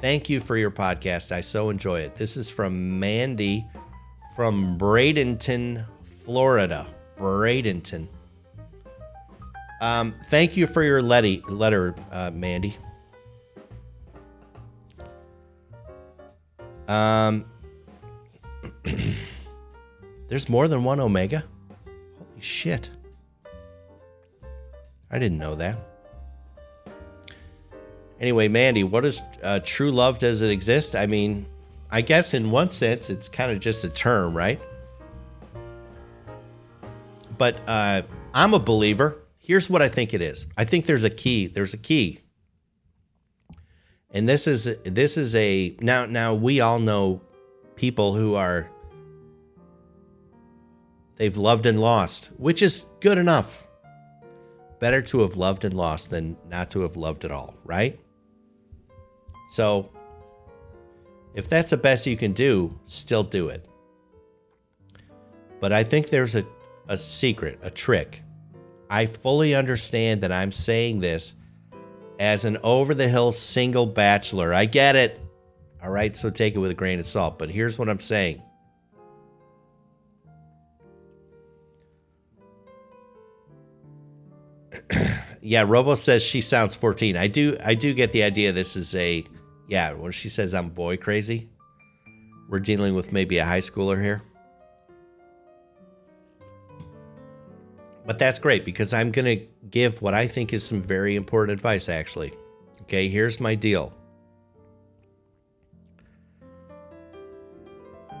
Speaker 1: Thank you for your podcast. I so enjoy it. This is from Mandy from Bradenton, Florida. Bradenton. Um, thank you for your letter, letter uh, Mandy. Um, there's more than one Omega. Holy shit! I didn't know that. Anyway, Mandy, what is uh, true love? Does it exist? I mean, I guess in one sense, it's kind of just a term, right? But uh, I'm a believer. Here's what I think it is. I think there's a key. There's a key, and this is this is a now now we all know people who are they've loved and lost, which is good enough. Better to have loved and lost than not to have loved at all, right? So, if that's the best you can do, still do it. But I think there's a, a secret, a trick. I fully understand that I'm saying this as an over the hill single bachelor. I get it. All right, so take it with a grain of salt. But here's what I'm saying yeah, Robo says she sounds 14. I do I do get the idea this is a yeah, when she says I'm boy crazy, we're dealing with maybe a high schooler here. But that's great because I'm going to give what I think is some very important advice actually. Okay, here's my deal.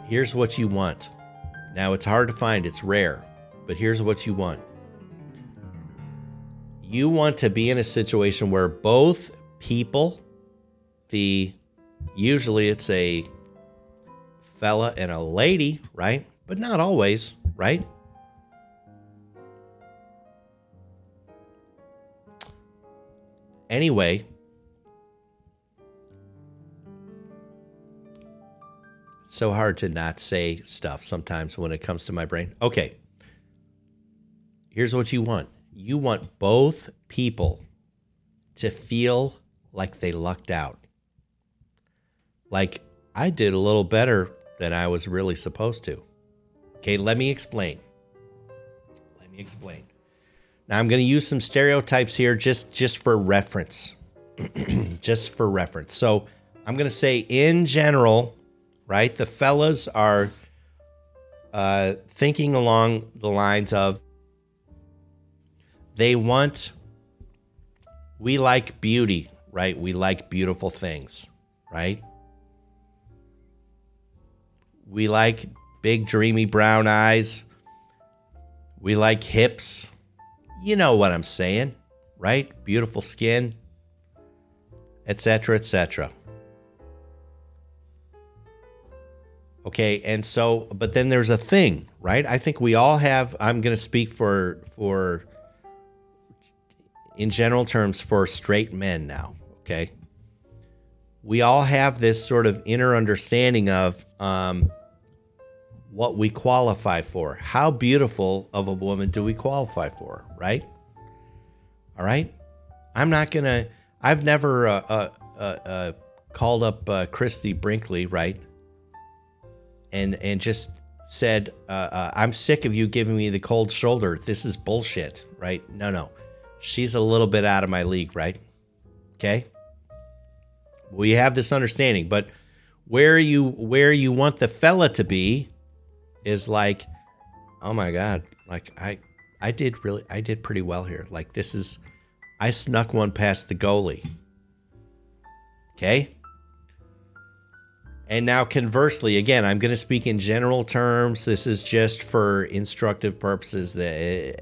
Speaker 1: Here's what you want. Now it's hard to find, it's rare, but here's what you want you want to be in a situation where both people, the usually it's a fella and a lady, right? But not always, right? Anyway, it's so hard to not say stuff sometimes when it comes to my brain. Okay. Here's what you want you want both people to feel like they lucked out. Like I did a little better than I was really supposed to. Okay, let me explain. Let me explain. Now I'm going to use some stereotypes here just just for reference. just for reference. So, I'm going to say in general, right? The fellas are uh, thinking along the lines of they want, we like beauty, right? We like beautiful things, right? We like big, dreamy brown eyes. We like hips. You know what I'm saying, right? Beautiful skin, etc., etc. Okay, and so, but then there's a thing, right? I think we all have. I'm going to speak for for in general terms for straight men now, okay? We all have this sort of inner understanding of um, what we qualify for. How beautiful of a woman do we qualify for, right? All right? I'm not going to, I've never uh, uh, uh, uh called up uh, Christie Brinkley, right? And, and just said, uh, I'm sick of you giving me the cold shoulder. This is bullshit, right? No, no she's a little bit out of my league, right? Okay. We have this understanding, but where you where you want the fella to be is like, oh my god, like I I did really I did pretty well here. Like this is I snuck one past the goalie. Okay? And now, conversely, again, I'm going to speak in general terms. This is just for instructive purposes. That eh,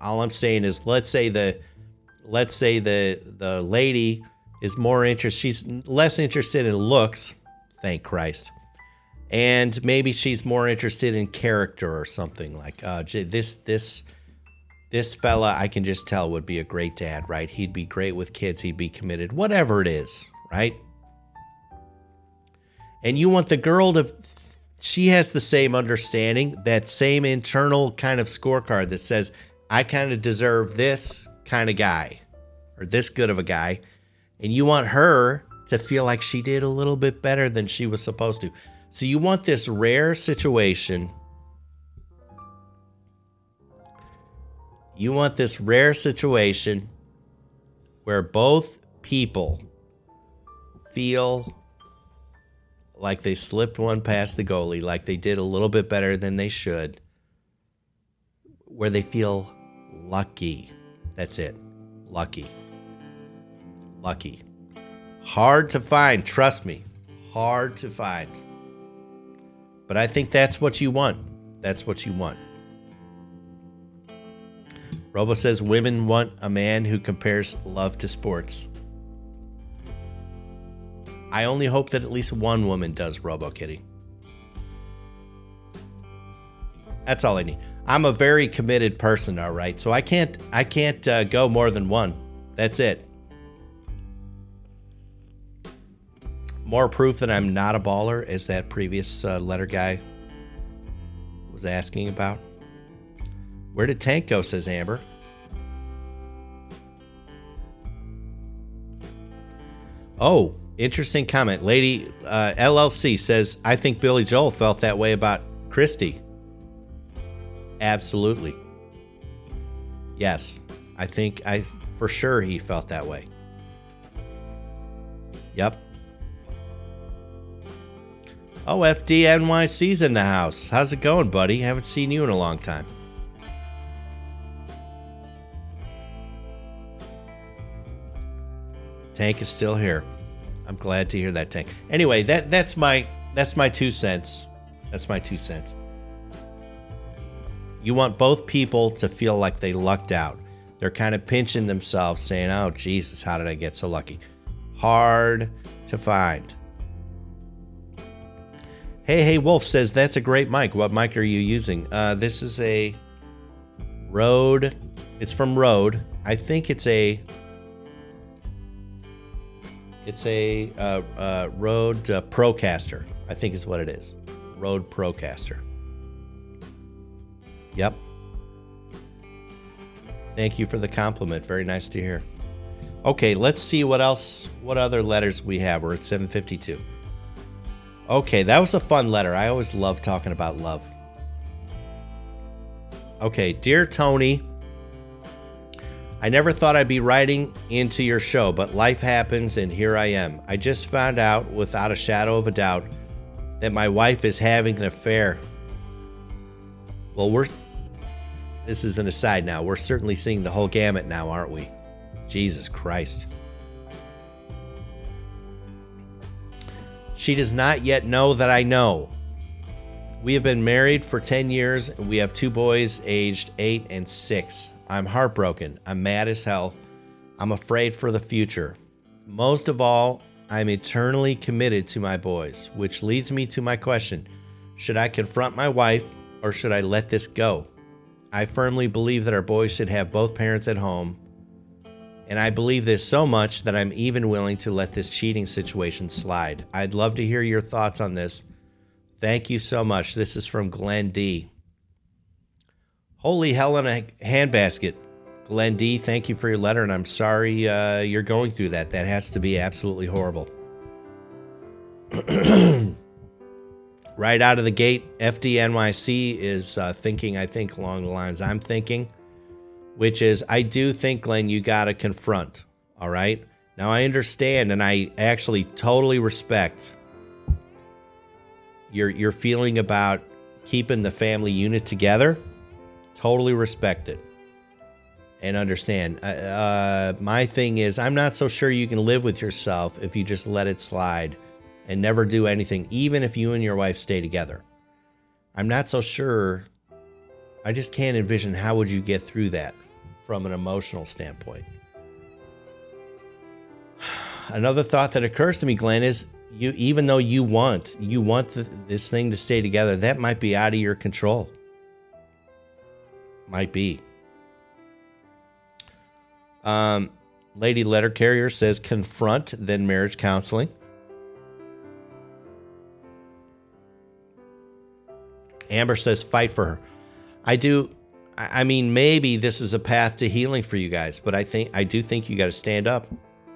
Speaker 1: all I'm saying is, let's say the, let's say the the lady is more interested. She's less interested in looks, thank Christ, and maybe she's more interested in character or something like uh, this this this fella. I can just tell would be a great dad, right? He'd be great with kids. He'd be committed, whatever it is, right? And you want the girl to she has the same understanding, that same internal kind of scorecard that says, I kind of deserve this kind of guy or this good of a guy. And you want her to feel like she did a little bit better than she was supposed to. So you want this rare situation. You want this rare situation where both people feel like they slipped one past the goalie, like they did a little bit better than they should, where they feel lucky. That's it. Lucky. Lucky. Hard to find, trust me. Hard to find. But I think that's what you want. That's what you want. Robo says women want a man who compares love to sports. I only hope that at least one woman does Robo Kitty. That's all I need. I'm a very committed person, all right. So I can't I can't uh, go more than one. That's it. More proof that I'm not a baller, as that previous uh, letter guy was asking about. Where did Tank go? Says Amber. Oh, Interesting comment. Lady uh, LLC says, I think Billy Joel felt that way about Christie. Absolutely. Yes. I think I for sure he felt that way. Yep. Oh, FDNYC's in the house. How's it going, buddy? Haven't seen you in a long time. Tank is still here. I'm glad to hear that, Tank. Anyway, that that's my that's my two cents. That's my two cents. You want both people to feel like they lucked out. They're kind of pinching themselves, saying, "Oh Jesus, how did I get so lucky?" Hard to find. Hey, hey, Wolf says that's a great mic. What mic are you using? Uh, this is a Rode. It's from Rode. I think it's a it's a uh, uh, Rode uh, Procaster, I think is what it is. Rode Procaster. Yep. Thank you for the compliment. Very nice to hear. Okay, let's see what else, what other letters we have. We're at 752. Okay, that was a fun letter. I always love talking about love. Okay, dear Tony, I never thought I'd be writing into your show, but life happens and here I am. I just found out, without a shadow of a doubt, that my wife is having an affair. Well, we're. This is an aside now. We're certainly seeing the whole gamut now, aren't we? Jesus Christ. She does not yet know that I know. We have been married for 10 years and we have two boys aged 8 and 6. I'm heartbroken. I'm mad as hell. I'm afraid for the future. Most of all, I'm eternally committed to my boys, which leads me to my question Should I confront my wife or should I let this go? I firmly believe that our boys should have both parents at home, and I believe this so much that I'm even willing to let this cheating situation slide. I'd love to hear your thoughts on this. Thank you so much. This is from Glenn D. Holy hell in a handbasket. Glenn D, thank you for your letter, and I'm sorry uh, you're going through that. That has to be absolutely horrible. right out of the gate, FDNYC is uh, thinking, I think, along the lines I'm thinking, which is I do think, Glenn, you got to confront. All right. Now, I understand and I actually totally respect your, your feeling about keeping the family unit together totally respect it and understand. Uh, uh, my thing is, I'm not so sure you can live with yourself if you just let it slide and never do anything, even if you and your wife stay together. I'm not so sure. I just can't envision how would you get through that from an emotional standpoint. Another thought that occurs to me, Glenn, is you even though you want you want the, this thing to stay together, that might be out of your control. Might be. Um, Lady Letter Carrier says confront, then marriage counseling. Amber says fight for her. I do. I mean, maybe this is a path to healing for you guys, but I think I do think you got to stand up.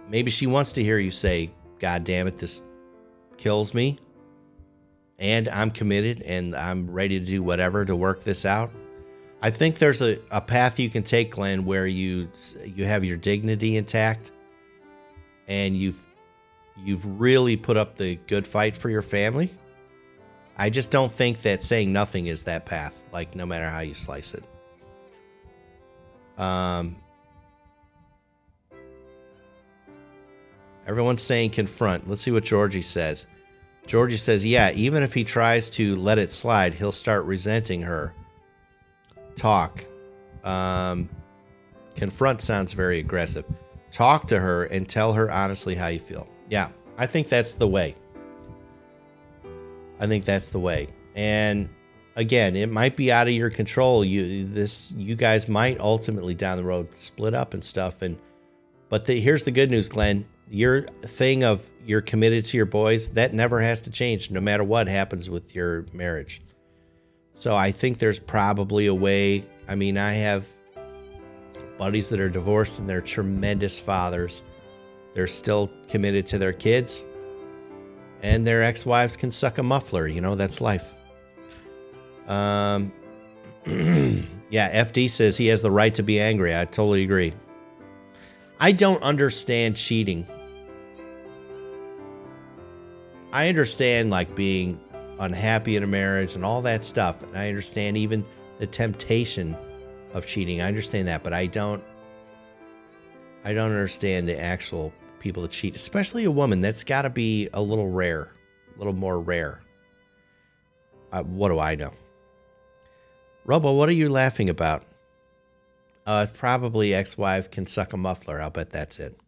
Speaker 1: Maybe she wants to hear you say, "God damn it, this kills me," and I'm committed and I'm ready to do whatever to work this out. I think there's a, a path you can take, Glenn, where you you have your dignity intact, and you've you've really put up the good fight for your family. I just don't think that saying nothing is that path. Like no matter how you slice it. Um, everyone's saying confront. Let's see what Georgie says. Georgie says, yeah, even if he tries to let it slide, he'll start resenting her. Talk. Um, confront sounds very aggressive. Talk to her and tell her honestly how you feel. Yeah, I think that's the way. I think that's the way. And again, it might be out of your control. You this you guys might ultimately down the road split up and stuff. And but the, here's the good news, Glenn. Your thing of you're committed to your boys that never has to change, no matter what happens with your marriage. So I think there's probably a way. I mean, I have buddies that are divorced and they're tremendous fathers. They're still committed to their kids and their ex-wives can suck a muffler. You know, that's life. Um, yeah, FD says he has the right to be angry. I totally agree. I don't understand cheating. I understand like being unhappy in a marriage and all that stuff. And I understand even the temptation of cheating. I understand that, but I don't I don't understand the actual people to cheat, especially a woman. That's got to be a little rare, a little more rare. Uh, what do I know? Robo, what are you laughing about? Uh, probably ex-wife can suck a muffler. I'll bet that's it.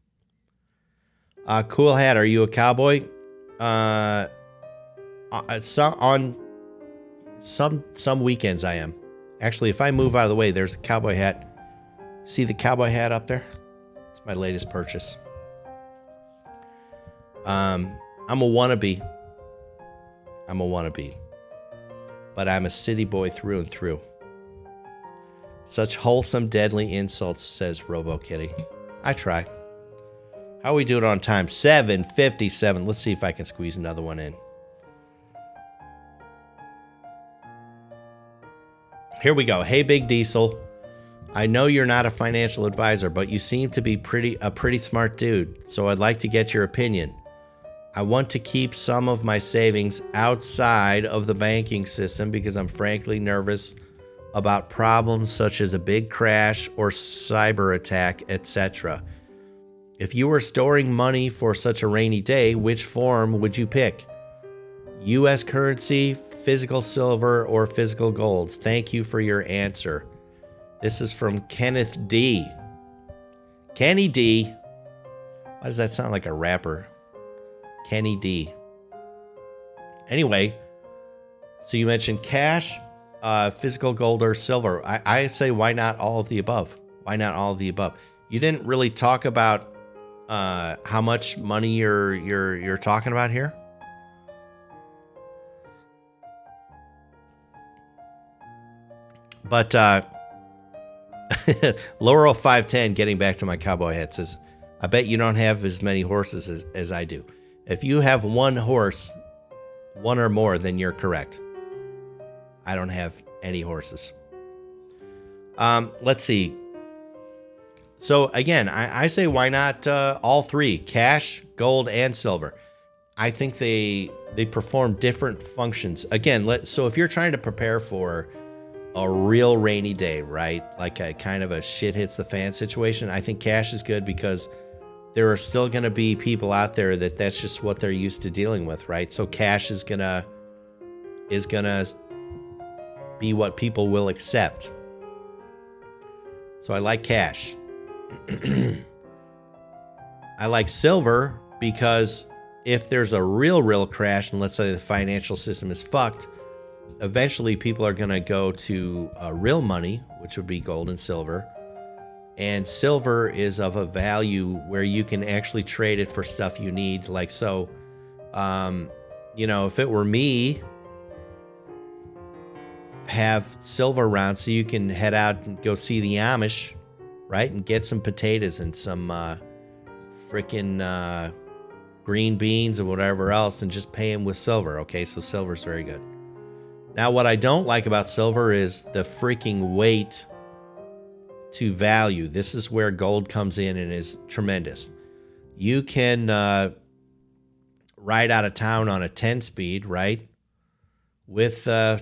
Speaker 1: Uh, cool hat. Are you a cowboy? Uh, uh on some some weekends I am. Actually, if I move out of the way, there's a cowboy hat. See the cowboy hat up there? It's my latest purchase. Um, I'm a wannabe. I'm a wannabe. But I'm a city boy through and through. Such wholesome, deadly insults, says Robo Kitty. I try. How are we doing on time? 757. Let's see if I can squeeze another one in. Here we go. Hey, Big Diesel. I know you're not a financial advisor, but you seem to be pretty a pretty smart dude. So I'd like to get your opinion. I want to keep some of my savings outside of the banking system because I'm frankly nervous about problems such as a big crash or cyber attack, etc. If you were storing money for such a rainy day, which form would you pick? US currency, physical silver, or physical gold? Thank you for your answer. This is from Kenneth D. Kenny D. Why does that sound like a rapper? Kenny D. Anyway, so you mentioned cash, uh, physical gold or silver. I, I say why not all of the above? Why not all of the above? You didn't really talk about uh, how much money you're you're you're talking about here. But uh, Laurel 510, getting back to my cowboy hat, says, I bet you don't have as many horses as, as I do. If you have one horse, one or more, then you're correct. I don't have any horses. Um, let's see. So again, I, I say why not uh, all three: cash, gold, and silver. I think they they perform different functions. Again, let so if you're trying to prepare for a real rainy day, right? Like a kind of a shit hits the fan situation, I think cash is good because there are still going to be people out there that that's just what they're used to dealing with, right? So cash is going to is going to be what people will accept. So I like cash. I like silver because if there's a real real crash and let's say the financial system is fucked, eventually people are going to go to uh, real money, which would be gold and silver and silver is of a value where you can actually trade it for stuff you need like so um, you know if it were me have silver around so you can head out and go see the Amish, right? And get some potatoes and some uh, freaking uh, green beans or whatever else and just pay them with silver. Okay, so silver's very good. Now, what I don't like about silver is the freaking weight to value. This is where gold comes in and is tremendous. You can uh, ride out of town on a 10 speed, right? With uh,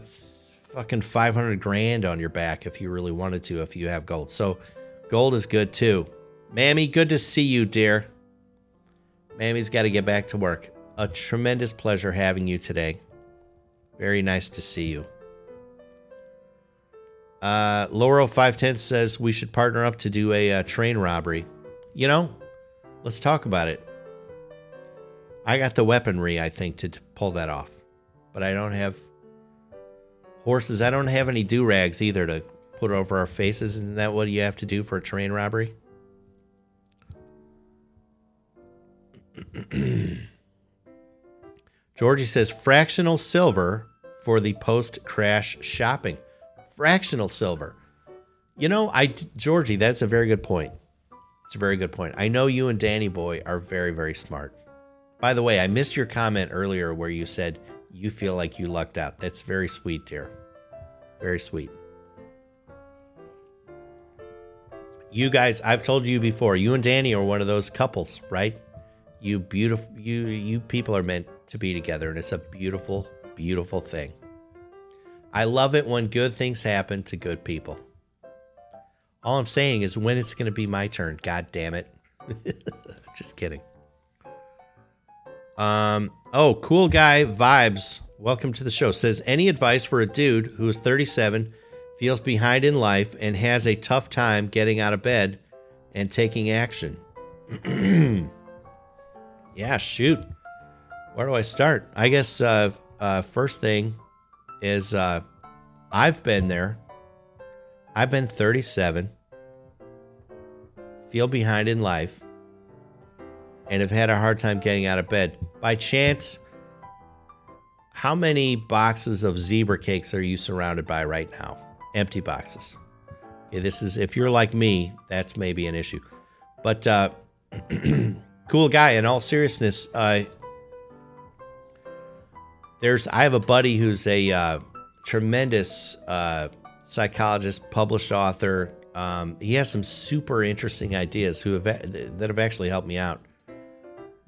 Speaker 1: fucking 500 grand on your back if you really wanted to, if you have gold. So, gold is good too. Mammy, good to see you, dear. Mammy's got to get back to work. A tremendous pleasure having you today. Very nice to see you. Uh, Laurel 510 says we should partner up to do a, uh, train robbery. You know, let's talk about it. I got the weaponry, I think, to, to pull that off. But I don't have horses. I don't have any do rags either to put over our faces. Isn't that what you have to do for a train robbery? Georgie says fractional silver for the post crash shopping. Fractional silver. You know, I Georgie, that's a very good point. It's a very good point. I know you and Danny Boy are very, very smart. By the way, I missed your comment earlier where you said you feel like you lucked out. That's very sweet, dear. Very sweet. You guys, I've told you before, you and Danny are one of those couples, right? You beautiful you you people are meant to be together and it's a beautiful beautiful thing. I love it when good things happen to good people. All I'm saying is when it's going to be my turn. God damn it. Just kidding. Um oh, cool guy vibes. Welcome to the show. Says any advice for a dude who is 37, feels behind in life and has a tough time getting out of bed and taking action. yeah, shoot. Where do I start? I guess uh, uh, first thing is uh, I've been there. I've been 37, feel behind in life, and have had a hard time getting out of bed. By chance, how many boxes of zebra cakes are you surrounded by right now? Empty boxes. Okay, this is if you're like me, that's maybe an issue. But uh, cool guy. In all seriousness, uh, there's I have a buddy who's a uh, tremendous uh, psychologist, published author. Um, he has some super interesting ideas who have that have actually helped me out.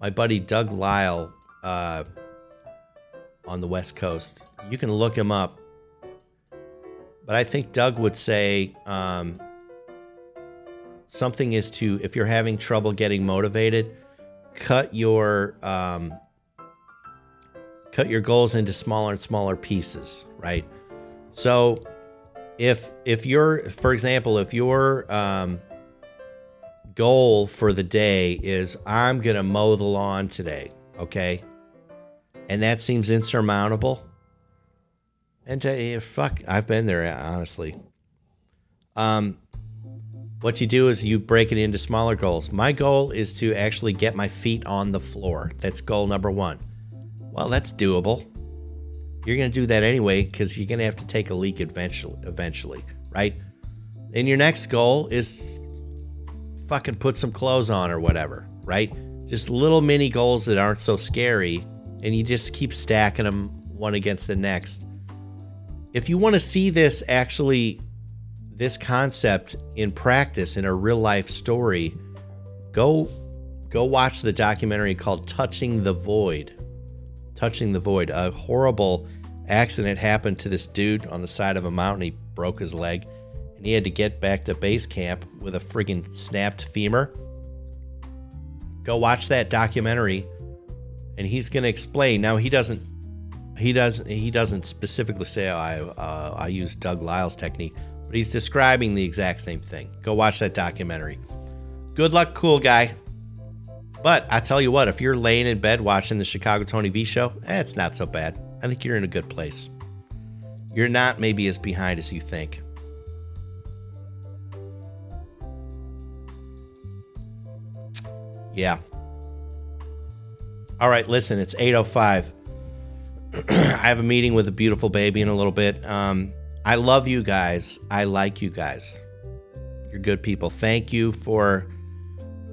Speaker 1: My buddy Doug Lisle uh, on the West Coast. You can look him up, but I think Doug would say um, something is to if you're having trouble getting motivated cut your um, cut your goals into smaller and smaller pieces, right? So if if you're for example, if your um, goal for the day is I'm gonna mow the lawn today, okay, and that seems insurmountable. And to, fuck, I've been there honestly. Um, what you do is you break it into smaller goals. My goal is to actually get my feet on the floor. That's goal number one. Well, that's doable. You're going to do that anyway because you're going to have to take a leak eventually, eventually, right? And your next goal is fucking put some clothes on or whatever, right? Just little mini goals that aren't so scary, and you just keep stacking them one against the next. If you want to see this actually this concept in practice in a real life story, go go watch the documentary called Touching the Void. Touching the Void. A horrible accident happened to this dude on the side of a mountain. He broke his leg and he had to get back to base camp with a friggin' snapped femur. Go watch that documentary and he's going to explain. Now he doesn't he doesn't he doesn't specifically say oh, I uh, I use Doug Lisle's technique, but he's describing the exact same thing. Go watch that documentary. Good luck, cool guy. But I tell you what, if you're laying in bed watching the Chicago Tony V show, eh, it's not so bad. I think you're in a good place. You're not maybe as behind as you think. Yeah. All right, listen, it's 8:05. I have a meeting with a beautiful baby in a little bit. Um, I love you guys. I like you guys. You're good people. Thank you for,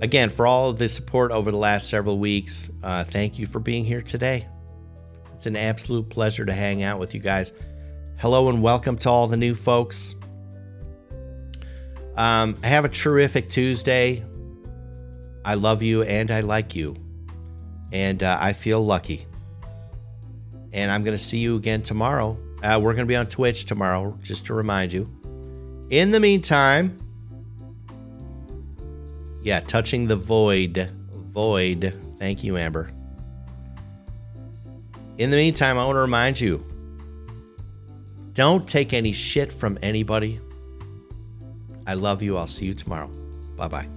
Speaker 1: again, for all of the support over the last several weeks. Uh, thank you for being here today. It's an absolute pleasure to hang out with you guys. Hello and welcome to all the new folks. Um, have a terrific Tuesday. I love you and I like you. And uh, I feel lucky. And I'm going to see you again tomorrow. Uh, we're going to be on Twitch tomorrow, just to remind you. In the meantime, yeah, touching the void. Void. Thank you, Amber. In the meantime, I want to remind you don't take any shit from anybody. I love you. I'll see you tomorrow. Bye bye.